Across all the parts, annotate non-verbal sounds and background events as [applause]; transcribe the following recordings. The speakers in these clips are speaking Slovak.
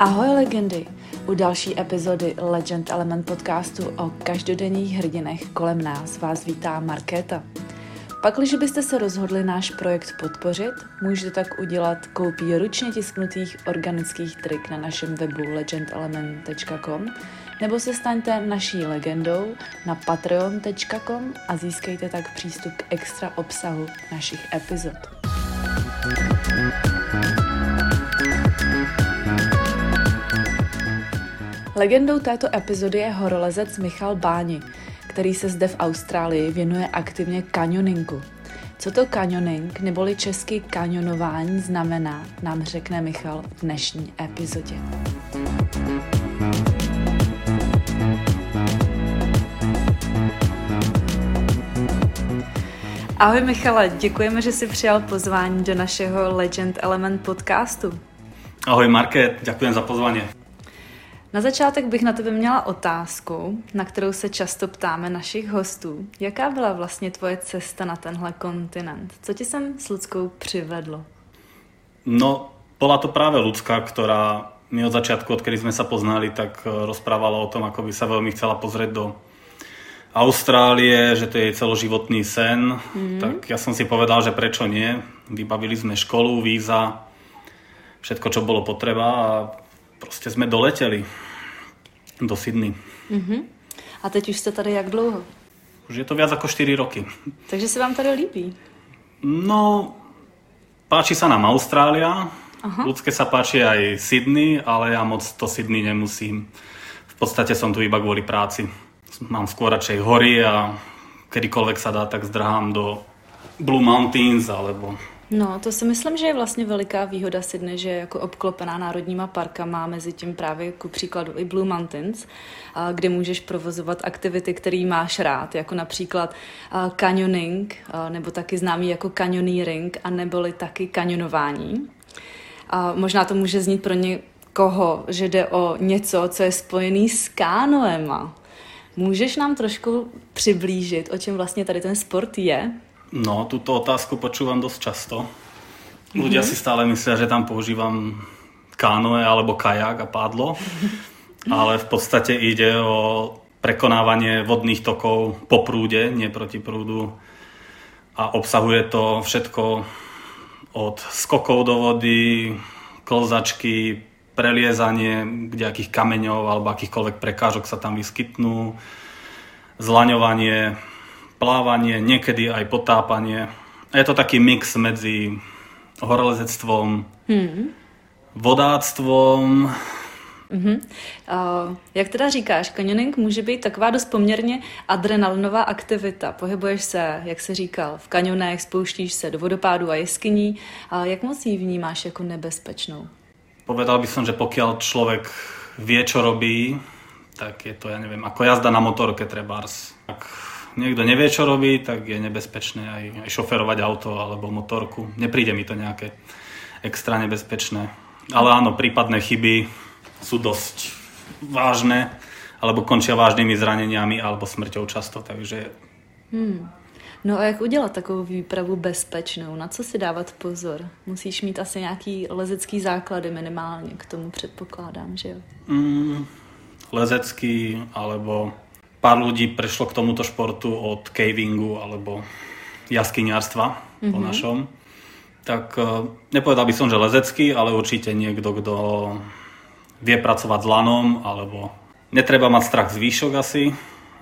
Ahoj legendy! U další epizody Legend Element podcastu o každodenních hrdinech kolem nás vás vítá Markéta. Pakliže byste se rozhodli náš projekt podpořit, můžete tak udělat koupí ručně tisknutých organických trik na našem webu legendelement.com nebo se staňte naší legendou na patreon.com a získejte tak přístup k extra obsahu našich epizod. Legendou této epizody je horolezec Michal Báni, který se zde v Austrálii věnuje aktivně kanioninku. Co to kanioning neboli český kanionování znamená, nám řekne Michal v dnešní epizodě. Ahoj Michale, děkujeme, že jsi přijal pozvání do našeho Legend Element podcastu. Ahoj Marke, děkuji za pozvání. Na začátek bych na tebe měla otázku, na kterou se často ptáme našich hostů. Jaká byla vlastně tvoje cesta na tenhle kontinent? Co ti sem s Ludskou přivedlo? No, bola to práve Lucka, ktorá mi od začiatku, odkedy sme sa poznali, tak eh, rozprávala o tom, ako by sa veľmi chcela pozrieť do Austrálie, že to je jej celoživotný sen. Mm. Tak ja som si povedal, že prečo nie. Vybavili sme školu, víza, všetko, čo bolo potreba a prostě jsme doletěli do Sydney. Mm-hmm. A teď už jste tady jak dlouho? Už je to viac ako 4 roky. Takže se vám tady líbí? No, páči sa nám Austrália, Aha. ľudské sa páči aj Sydney, ale ja moc to Sydney nemusím. V podstate som tu iba kvôli práci. Mám skôr radšej hory a kedykoľvek sa dá, tak zdrhám do Blue Mountains alebo No, to si myslím, že je vlastně veliká výhoda Sydney, že jako obklopená národníma parkama, mezi tím právě ku příkladu i Blue Mountains, kde můžeš provozovat aktivity, které máš rád, jako například canyoning, nebo taky známý jako canyoneering, a neboli taky kanionování. Možná to může znít pro někoho, že jde o něco, co je spojený s kánoema. Můžeš nám trošku přiblížit, o čem vlastně tady ten sport je? No, túto otázku počúvam dosť často. Ľudia mm-hmm. si stále myslia, že tam používam kánoe alebo kajak a pádlo, ale v podstate ide o prekonávanie vodných tokov po prúde, nie proti prúdu a obsahuje to všetko od skokov do vody, klzačky, preliezanie kdejakých kameňov alebo akýchkoľvek prekážok sa tam vyskytnú, zlaňovanie, plávanie, niekedy aj potápanie. Je to taký mix medzi horolezectvom, hmm. vodáctvom. Uh-huh. Uh, jak teda říkáš, kanioning může být taková dost poměrně adrenalinová aktivita. Pohybuješ se, jak se říkal, v kanionech, spouštíš se do vodopádu a jeskyní. Uh, jak moc ji vnímáš jako nebezpečnou? Povedal by som, že pokiaľ človek vie, čo robí, tak je to, ja neviem, ako jazda na motorke trebárs. Tak niekto nevie, čo robí, tak je nebezpečné aj, aj šoferovať auto alebo motorku. Nepríde mi to nejaké extra nebezpečné. Ale áno, prípadné chyby sú dosť vážne, alebo končia vážnymi zraneniami alebo smrťou často, takže... Hmm. No a jak udělat takovou výpravu bezpečnou? Na co si dávat pozor? Musíš mít asi nějaký lezecký základy minimálně, k tomu předpokládám, že jo? Mm, lezecký, alebo pár ľudí prešlo k tomuto športu od cavingu alebo jaskyniarstva mm-hmm. po mhm. našom. Tak uh, nepovedal by som, že lezecký, ale určite niekto, kto vie pracovať s lanom, alebo netreba mať strach z výšok asi,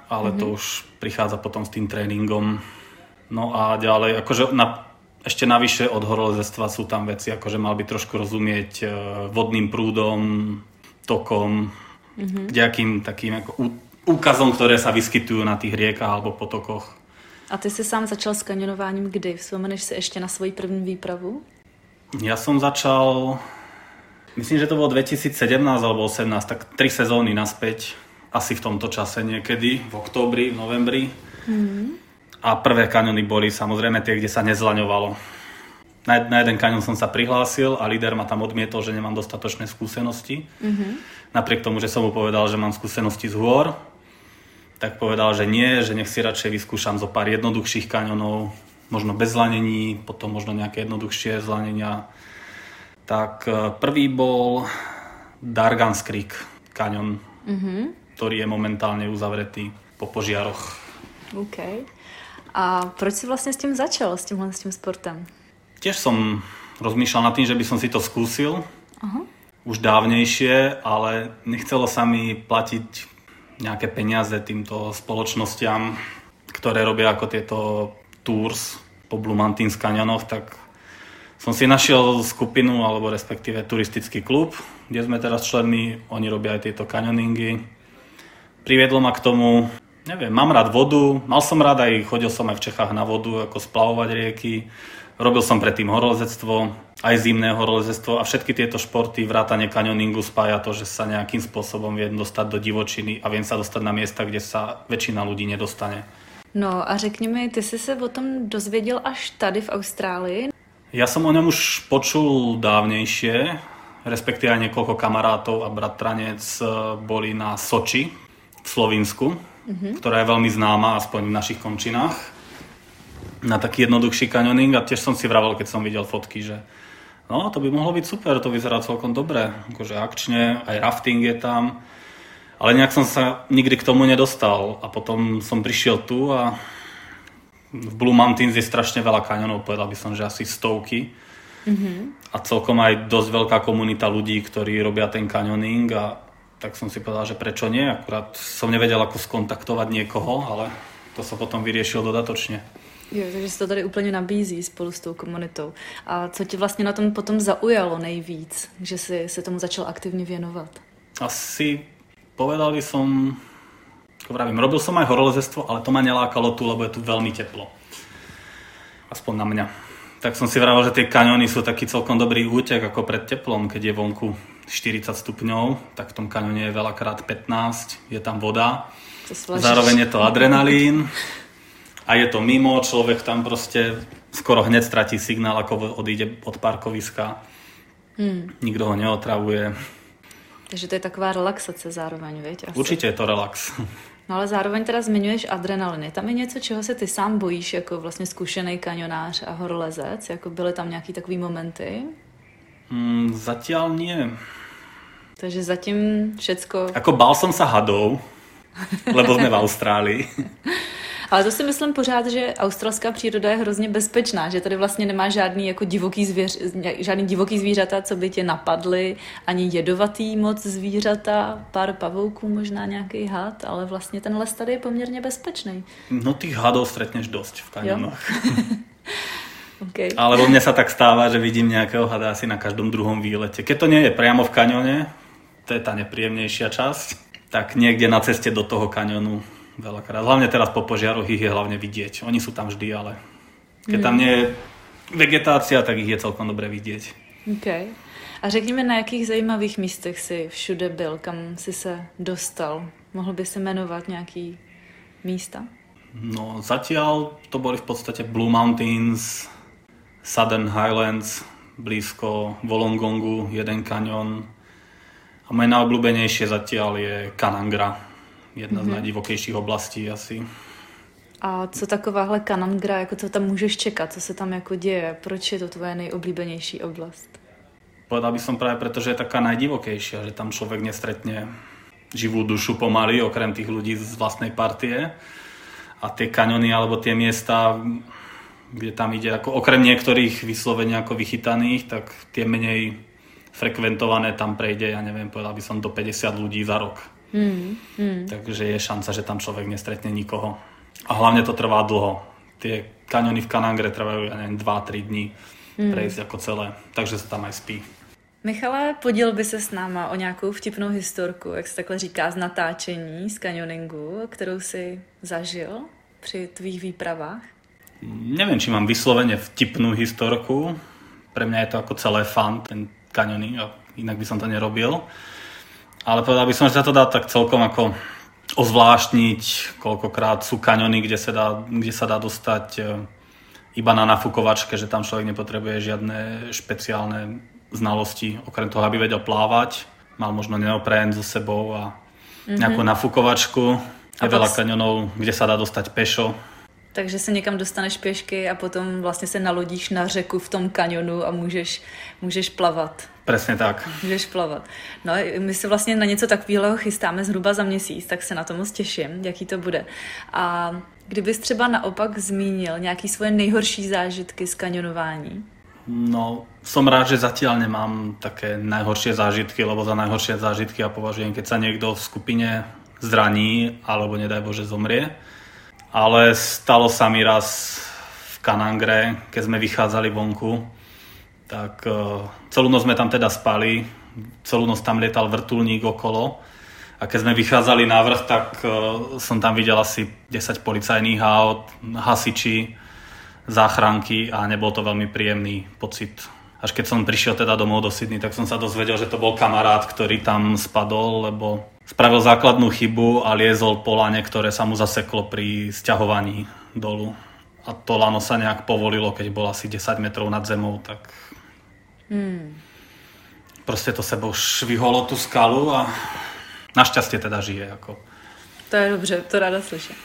ale mm-hmm. to už prichádza potom s tým tréningom. No a ďalej, akože na, ešte navyše od horolezectva sú tam veci, akože mal by trošku rozumieť uh, vodným prúdom, tokom, mm-hmm. kdejakým takým ako úkazom, ktoré sa vyskytujú na tých riekách alebo potokoch. A ty si sám začal s kanionováním kdy? Vzpomeneš si ešte na svoji první výpravu? Ja som začal, myslím, že to bolo 2017 alebo 18, tak tri sezóny naspäť, asi v tomto čase niekedy, v októbri, v novembri. Mm-hmm. A prvé kaniony boli samozrejme tie, kde sa nezlaňovalo. Na, na jeden kanion som sa prihlásil a líder ma tam odmietol, že nemám dostatočné skúsenosti. Mm-hmm. Napriek tomu, že som mu povedal, že mám skúsenosti z hôr, tak povedal, že nie, že nech si radšej vyskúšam zo pár jednoduchších kaňonov, možno bez zlanení, potom možno nejaké jednoduchšie zlanenia. Tak e, prvý bol Dargans Creek kanion, mm-hmm. ktorý je momentálne uzavretý po požiaroch. OK. A proč si vlastne s tým začal, s tímhle s tým sportem? Tiež som rozmýšľal nad tým, že by som si to skúsil. Uh-huh. Už dávnejšie, ale nechcelo sa mi platiť nejaké peniaze týmto spoločnostiam, ktoré robia ako tieto tours po Blue Mountains kanionoch, tak som si našiel skupinu, alebo respektíve turistický klub, kde sme teraz členmi, oni robia aj tieto kanioningy. Priviedlo ma k tomu, neviem, mám rád vodu, mal som rád aj, chodil som aj v Čechách na vodu, ako splavovať rieky, robil som predtým horolezectvo, aj zimné horolezectvo a všetky tieto športy, vrátane kanioningu spája to, že sa nejakým spôsobom viem dostať do divočiny a viem sa dostať na miesta, kde sa väčšina ľudí nedostane. No a řekni mi, ty jsi se o tom dozvěděl až tady v Austrálii? Ja som o ňom už počul dávnejšie, respektíve aj niekoľko kamarátov a bratranec e, boli na Soči v Slovinsku, mm-hmm. ktorá je veľmi známa, aspoň v našich končinách, na taký jednoduchší kanioning a tiež som si vravel, keď som videl fotky, že no to by mohlo byť super, to vyzerá celkom dobre, akože akčne, aj rafting je tam, ale nejak som sa nikdy k tomu nedostal a potom som prišiel tu a v Blue Mountains je strašne veľa kanionov, povedal by som, že asi stovky. Mm-hmm. A celkom aj dosť veľká komunita ľudí, ktorí robia ten kanioning a tak som si povedal, že prečo nie. Akurát som nevedel, ako skontaktovať niekoho, ale to sa potom vyriešil dodatočne. Jo, takže se to tady úplně nabízí spolu s tou komunitou. A co tě vlastně na tom potom zaujalo nejvíc, že si se tomu začal aktivně věnovat? Asi povedal by som, ako vravím, robil som aj horolezestvo, ale to ma nelákalo tu, lebo je tu veľmi teplo. Aspoň na mňa. Tak som si vravel, že tie kaňony sú taký celkom dobrý útek ako pred teplom, keď je vonku 40 stupňov, tak v tom kaňone je veľakrát 15, je tam voda. Zároveň je to adrenalín [laughs] a je to mimo, človek tam proste skoro hneď stratí signál, ako odíde od parkoviska. Hmm. Nikto ho neotravuje. Takže to je taková relaxace zároveň, viď? Asi. Určitě je to relax. No ale zároveň teda zmiňuješ adrenaliny. Tam je něco, čeho se ty sám bojíš jako vlastně zkušený kanionář a horolezec? Jako byly tam nějaký takový momenty? Mm, zatiaľ nie. Takže zatím všecko... Ako bál som sa hadov, lebo sme v Austrálii. [laughs] Ale to si myslím pořád, že australská příroda je hrozně bezpečná, že tady vlastně nemá žádný jako divoký, zvěř, žádný divoký zvířata, co by tě napadly, ani jedovatý moc zvířata, pár pavouků, možná nějaký had, ale vlastně ten les tady je poměrně bezpečný. No tých hadov stretneš dosť v kanionoch. [laughs] okay. Alebo mne sa tak stáva, že vidím nejakého hada asi na každom druhom výlete. Keď to nie je priamo v kanione, to je tá nepríjemnejšia časť, tak niekde na ceste do toho kanionu veľakrát. Hlavne teraz po požiaroch ich je hlavne vidieť. Oni sú tam vždy, ale keď tam nie je vegetácia, tak ich je celkom dobre vidieť. Okay. A řekněme, na jakých zajímavých místech si všude byl, kam si se dostal? Mohl by si jmenovat nějaký místa? No zatiaľ to boli v podstate Blue Mountains, Southern Highlands, blízko Wollongongu, jeden kanion. A moje najobľúbenejšie zatiaľ je Kanangra, jedna mm-hmm. z mhm. najdivokejších oblastí asi. A co takováhle Kanangra, jako co tam můžeš čekat, co se tam jako děje, proč je to tvoje nejoblíbenější oblast? Povedal by som práve preto, že je taká najdivokejšia, že tam človek nestretne živú dušu pomaly, okrem tých ľudí z vlastnej partie. A tie kaniony alebo tie miesta, kde tam ide, ako okrem niektorých vyslovene ako vychytaných, tak tie menej frekventované tam prejde, ja neviem, povedal by som do 50 ľudí za rok. Mm, mm. Takže je šanca, že tam človek nestretne nikoho. A hlavne to trvá dlho. Tie kaniony v Kanangre trvajú, ja neviem, 2-3 dní mm. prejsť ako celé. Takže sa tam aj spí. Michale, poděl by se s náma o nějakou vtipnou historku, jak se takhle říká, z natáčení, z kanioningu, kterou si zažil při tvých výpravách? Neviem, či mám vyslovene vtipnú historku. Pre mňa je to ako celé fan, ten kanioning, inak by som to nerobil ale povedal by som, že sa to dá tak celkom ako ozvláštniť, koľkokrát sú kaňony, kde sa dá, kde sa dá dostať e, iba na nafukovačke, že tam človek nepotrebuje žiadne špeciálne znalosti, okrem toho, aby vedel plávať, mal možno neoprén so sebou a mm-hmm. nejakú nafukovačku. Je veľa kaňonov, kde sa dá dostať pešo. Takže se někam dostaneš pěšky a potom vlastně se nalodíš na řeku v tom kanionu a můžeš, můžeš plavat Presne tak. Můžeš plavat. No, my se vlastně na něco takového chystáme zhruba za měsíc, tak se na to moc těším, jaký to bude. A kdybys třeba naopak zmínil nějaký svoje nejhorší zážitky z kanionování? No, som rád, že zatiaľ nemám také najhoršie zážitky, lebo za najhoršie zážitky ja považujem, keď sa niekto v skupine zraní, alebo nedaj Bože zomrie. Ale stalo sa mi raz v Kanangre, keď sme vychádzali vonku, tak uh, celú noc sme tam teda spali, celú noc tam lietal vrtulník okolo a keď sme vychádzali na vrch, tak uh, som tam videl asi 10 policajných aut, hasiči, záchranky a nebol to veľmi príjemný pocit. Až keď som prišiel teda domov do Sydney, tak som sa dozvedel, že to bol kamarát, ktorý tam spadol, lebo spravil základnú chybu a liezol po lane, ktoré sa mu zaseklo pri sťahovaní dolu. A to lano sa nejak povolilo, keď bol asi 10 metrov nad zemou, tak Hmm. Proste to sebou šviholo tú skalu a našťastie teda žije. Jako. To je dobře, to ráda slyším.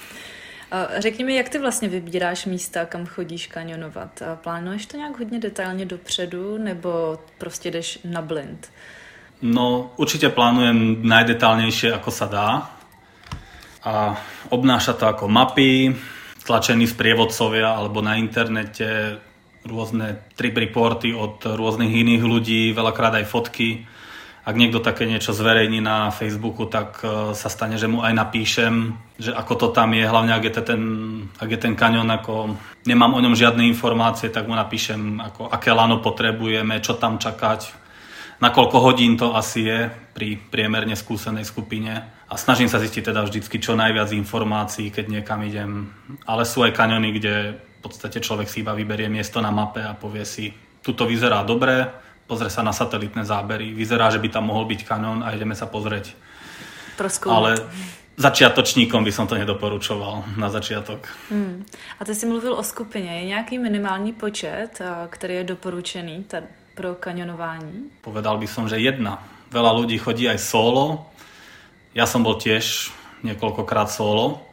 Řekni mi, jak ty vlastně vybíráš místa, kam chodíš kanionovat? Plánuješ to nějak hodně detailně dopředu, nebo prostě jdeš na blind? No, určite plánujem najdetálnejšie, ako sa dá. A obnáša to ako mapy, tlačení sprievodcovia alebo na internete rôzne trip reporty od rôznych iných ľudí, veľakrát aj fotky. Ak niekto také niečo zverejní na Facebooku, tak e, sa stane, že mu aj napíšem, že ako to tam je, hlavne ak je ten, ak je ten kanion, ako nemám o ňom žiadne informácie, tak mu napíšem, ako, aké lano potrebujeme, čo tam čakať, na koľko hodín to asi je pri priemerne skúsenej skupine. A snažím sa zistiť teda vždycky čo najviac informácií, keď niekam idem. Ale sú aj kaniony, kde v podstate človek si iba vyberie miesto na mape a povie si, tuto vyzerá dobre, pozrie sa na satelitné zábery, vyzerá, že by tam mohol byť kanón a ideme sa pozrieť. Proskúmať. Ale začiatočníkom by som to nedoporučoval na začiatok. Hmm. A ty jsi mluvil o skupině. Je nějaký minimální počet, který je doporučený pro kanionování? Povedal by som, že jedna. Veľa ľudí chodí aj solo. Ja som bol tiež niekoľkokrát solo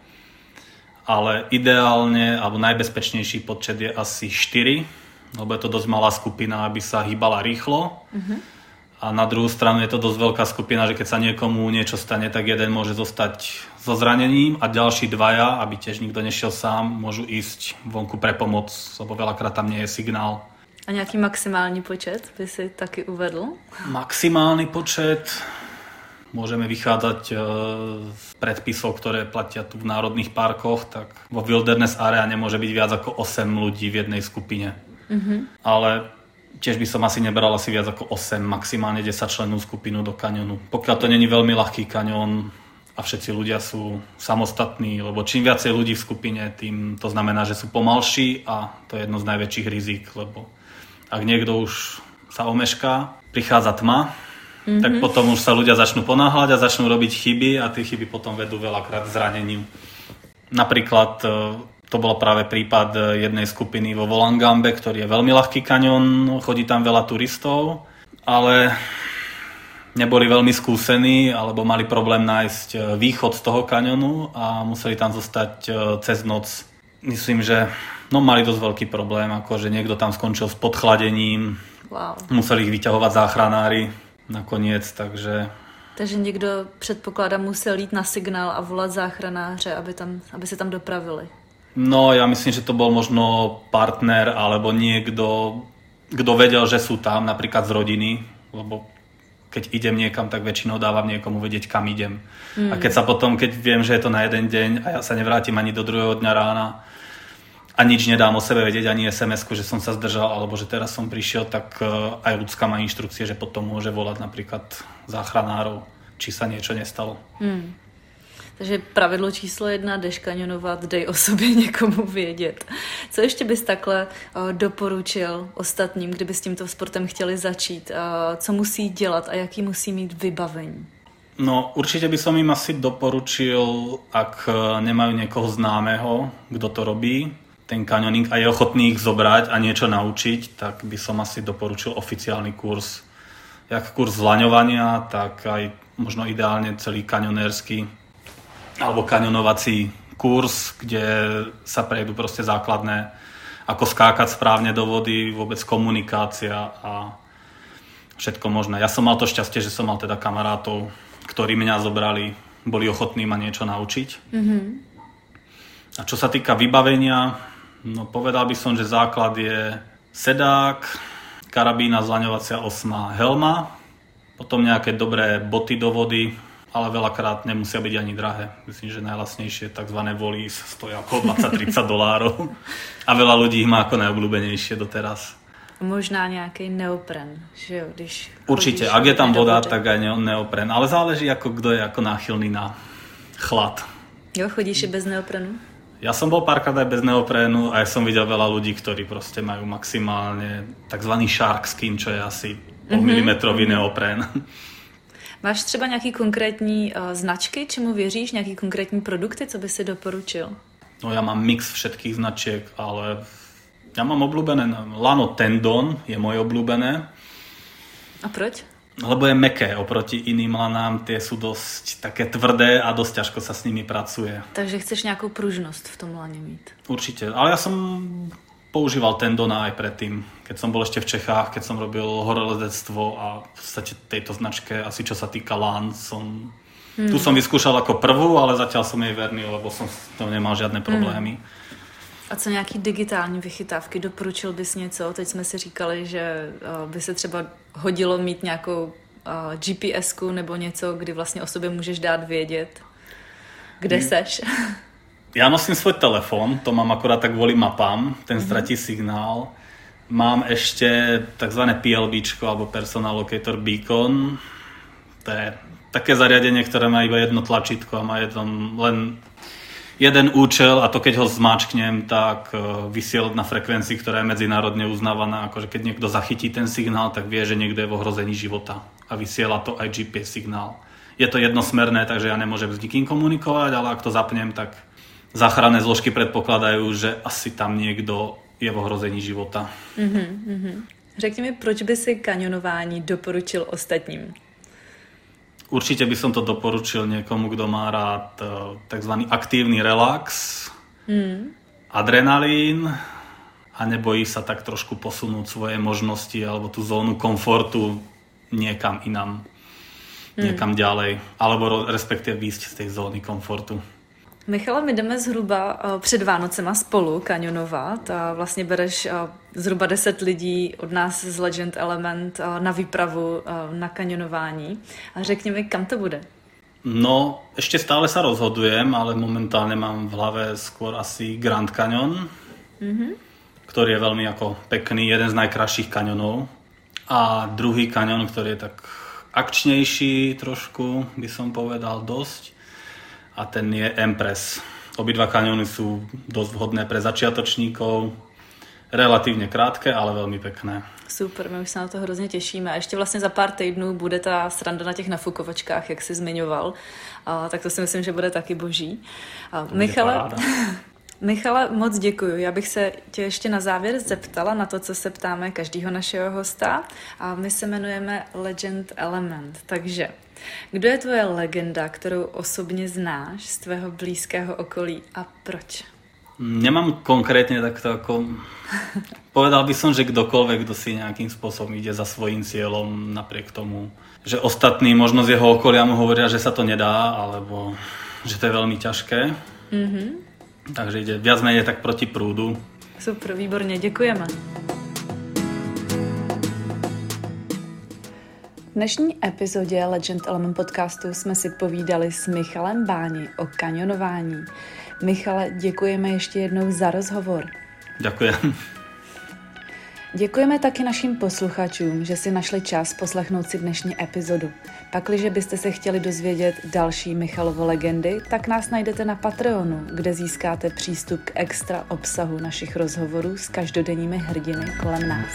ale ideálne alebo najbezpečnejší počet je asi 4, lebo je to dosť malá skupina, aby sa hýbala rýchlo. Uh-huh. A na druhú stranu je to dosť veľká skupina, že keď sa niekomu niečo stane, tak jeden môže zostať so zranením a ďalší dvaja, aby tiež nikto nešiel sám, môžu ísť vonku pre pomoc, lebo veľakrát tam nie je signál. A nejaký maximálny počet by si taky uvedl? Maximálny počet môžeme vychádzať e, z predpisov, ktoré platia tu v národných parkoch, tak vo Wilderness Area nemôže byť viac ako 8 ľudí v jednej skupine. Mm-hmm. Ale tiež by som asi nebral asi viac ako 8, maximálne 10 členú skupinu do kanionu. Pokiaľ to není veľmi ľahký kanion a všetci ľudia sú samostatní, lebo čím viacej ľudí v skupine, tým to znamená, že sú pomalší a to je jedno z najväčších rizik, lebo ak niekto už sa omešká, prichádza tma, mm-hmm. tak potom už sa ľudia začnú ponáhľať a začnú robiť chyby a tie chyby potom vedú veľakrát k zraneniu. Napríklad e, to bol práve prípad e, jednej skupiny vo Volangambe, ktorý je veľmi ľahký kanion, chodí tam veľa turistov, ale neboli veľmi skúsení alebo mali problém nájsť e, východ z toho kanionu a museli tam zostať cez noc. Myslím, že no, mali dosť veľký problém, ako že niekto tam skončil s podchladením, wow. museli ich vyťahovať záchranári, nakoniec, takže... Takže někdo, předpokládám, musel jít na signál a volat záchranáře, aby, tam, aby se tam dopravili. No, ja myslím, že to bol možno partner alebo niekto, kto vedel, že sú tam, napríklad z rodiny, lebo keď idem niekam, tak väčšinou dávam niekomu vedieť, kam idem. Mm. A keď sa potom, keď viem, že je to na jeden deň a ja sa nevrátim ani do druhého dňa rána, a nič nedám o sebe vedieť, ani sms že som sa zdržal, alebo že teraz som prišiel, tak e, aj ľudská má inštrukcie, že potom môže volať napríklad záchranárov, či sa niečo nestalo. Hmm. Takže pravidlo číslo jedna, jdeš kanionovat, dej o sobě někomu vědět. Co ještě bys takhle uh, doporučil ostatním, kdyby s tímto sportem chtěli začít? Uh, co musí dělat a jaký musí mít vybavení? No určite by som im asi doporučil, ak nemajú niekoho známeho, kto to robí, ten kanioning a je ochotný ich zobrať a niečo naučiť, tak by som asi doporučil oficiálny kurz. Jak kurz zlaňovania, tak aj možno ideálne celý kanionérsky alebo kanionovací kurz, kde sa prejdú proste základné, ako skákať správne do vody, vôbec komunikácia a všetko možné. Ja som mal to šťastie, že som mal teda kamarátov, ktorí mňa zobrali, boli ochotní ma niečo naučiť. Mm-hmm. A čo sa týka vybavenia, no povedal by som, že základ je sedák, karabína, zlaňovacia osma, helma, potom nejaké dobré boty do vody, ale veľakrát nemusia byť ani drahé. Myslím, že najlasnejšie tzv. volís stojí ako 20-30 [laughs] dolárov a veľa ľudí ich má ako najobľúbenejšie doteraz. Možná nějaký neopren, že jo, když Určite, ak je tam voda, tak aj neopren, ale záleží ako kto je ako náchylný na chlad. Jo, chodíš i bez neoprenu? Ja som bol párkrát aj bez neoprénu a ja som videl veľa ľudí, ktorí proste majú maximálne tzv. shark skin, čo je asi pol mm-hmm. neopren. Máš třeba nějaký konkrétní uh, značky, čemu věříš, nějaký konkrétní produkty, co by si doporučil? No ja mám mix všetkých značiek, ale ja mám obľúbené, Lano Tendon je moje obľúbené. A proč? Lebo je meké oproti iným lanám, tie sú dosť také tvrdé a dosť ťažko sa s nimi pracuje. Takže chceš nejakú pružnosť v tom lane mít? Určite, ale ja som používal tendona aj predtým, keď som bol ešte v Čechách, keď som robil horolezectvo a v podstate tejto značke, asi čo sa týka lán, som... Hmm. Tu som vyskúšal ako prvú, ale zatiaľ som jej verný, lebo som s tom nemal žiadne problémy. Hmm. A co nějaký digitální vychytávky? Doporučil bys něco? Teď jsme si říkali, že uh, by se třeba hodilo mít nějakou uh, gps nebo něco, kdy vlastně o sobě můžeš dát vědět, kde mm. seš. Já nosím svoj telefon, to mám akorát tak kvôli mapám, ten ztratí mm-hmm. signál. Mám ešte tzv. PLB alebo Personal Locator Beacon. To je také zariadenie, ktoré má iba jedno tlačítko a má jedno, len jeden účel a to keď ho zmáčknem, tak e, vysielať na frekvencii, ktorá je medzinárodne uznávaná. Akože keď niekto zachytí ten signál, tak vie, že niekto je v ohrození života a vysiela to aj GPS signál. Je to jednosmerné, takže ja nemôžem s nikým komunikovať, ale ak to zapnem, tak záchranné zložky predpokladajú, že asi tam niekto je v ohrození života. Mm-hmm. Řekni mi, proč by si kanionování doporučil ostatním? Určite by som to doporučil niekomu, kto má rád e, tzv. aktívny relax, mm. adrenalín a nebojí sa tak trošku posunúť svoje možnosti alebo tú zónu komfortu niekam inam, mm. niekam ďalej, alebo respektíve výjsť z tej zóny komfortu. Michala, my jdeme zhruba eh, před Vánocema spolu kanionovat a vlastně bereš eh, zhruba 10 lidí od nás z Legend Element eh, na výpravu na kanionování. A řekni mi, kam to bude? No, ešte stále sa rozhodujem, ale momentálne mám v hlave skôr asi Grand Canyon, mm-hmm. ktorý je veľmi ako pekný, jeden z najkrajších kanionov. A druhý kanion, ktorý je tak akčnejší trošku, by som povedal dosť a ten je Empress. Obidva kaniony sú dosť vhodné pre začiatočníkov, relatívne krátké, ale veľmi pekné. Super, my už se na to hrozně těšíme. A ještě vlastně za pár týdnů bude ta sranda na těch nafukovačkách, jak jsi zmiňoval. A, tak to si myslím, že bude taky boží. A, Michale, [laughs] Michale, moc děkuji. Já bych se tě ještě na závěr zeptala na to, co se ptáme každého našeho hosta. A my se jmenujeme Legend Element. Takže kdo je tvoje legenda, kterou osobně znáš z tvého blízkého okolí a proč? Nemám konkrétne takto ako... [laughs] Povedal by som, že kdokoľvek, kto si nejakým spôsobom ide za svojím cieľom napriek tomu, že ostatní možno z jeho okolia mu hovoria, že sa to nedá, alebo že to je veľmi ťažké. Mm-hmm. Takže ide viac menej tak proti prúdu. Super, výborne, děkujeme. dnešní epizodě Legend Element podcastu jsme si povídali s Michalem Báni o kanionování. Michale, děkujeme ještě jednou za rozhovor. Děkuji. Děkujeme taky našim posluchačům, že si našli čas poslechnout si dnešní epizodu. Pakliže byste se chtěli dozvědět další Michalovo legendy, tak nás najdete na Patreonu, kde získáte přístup k extra obsahu našich rozhovorů s každodenními hrdiny kolem nás.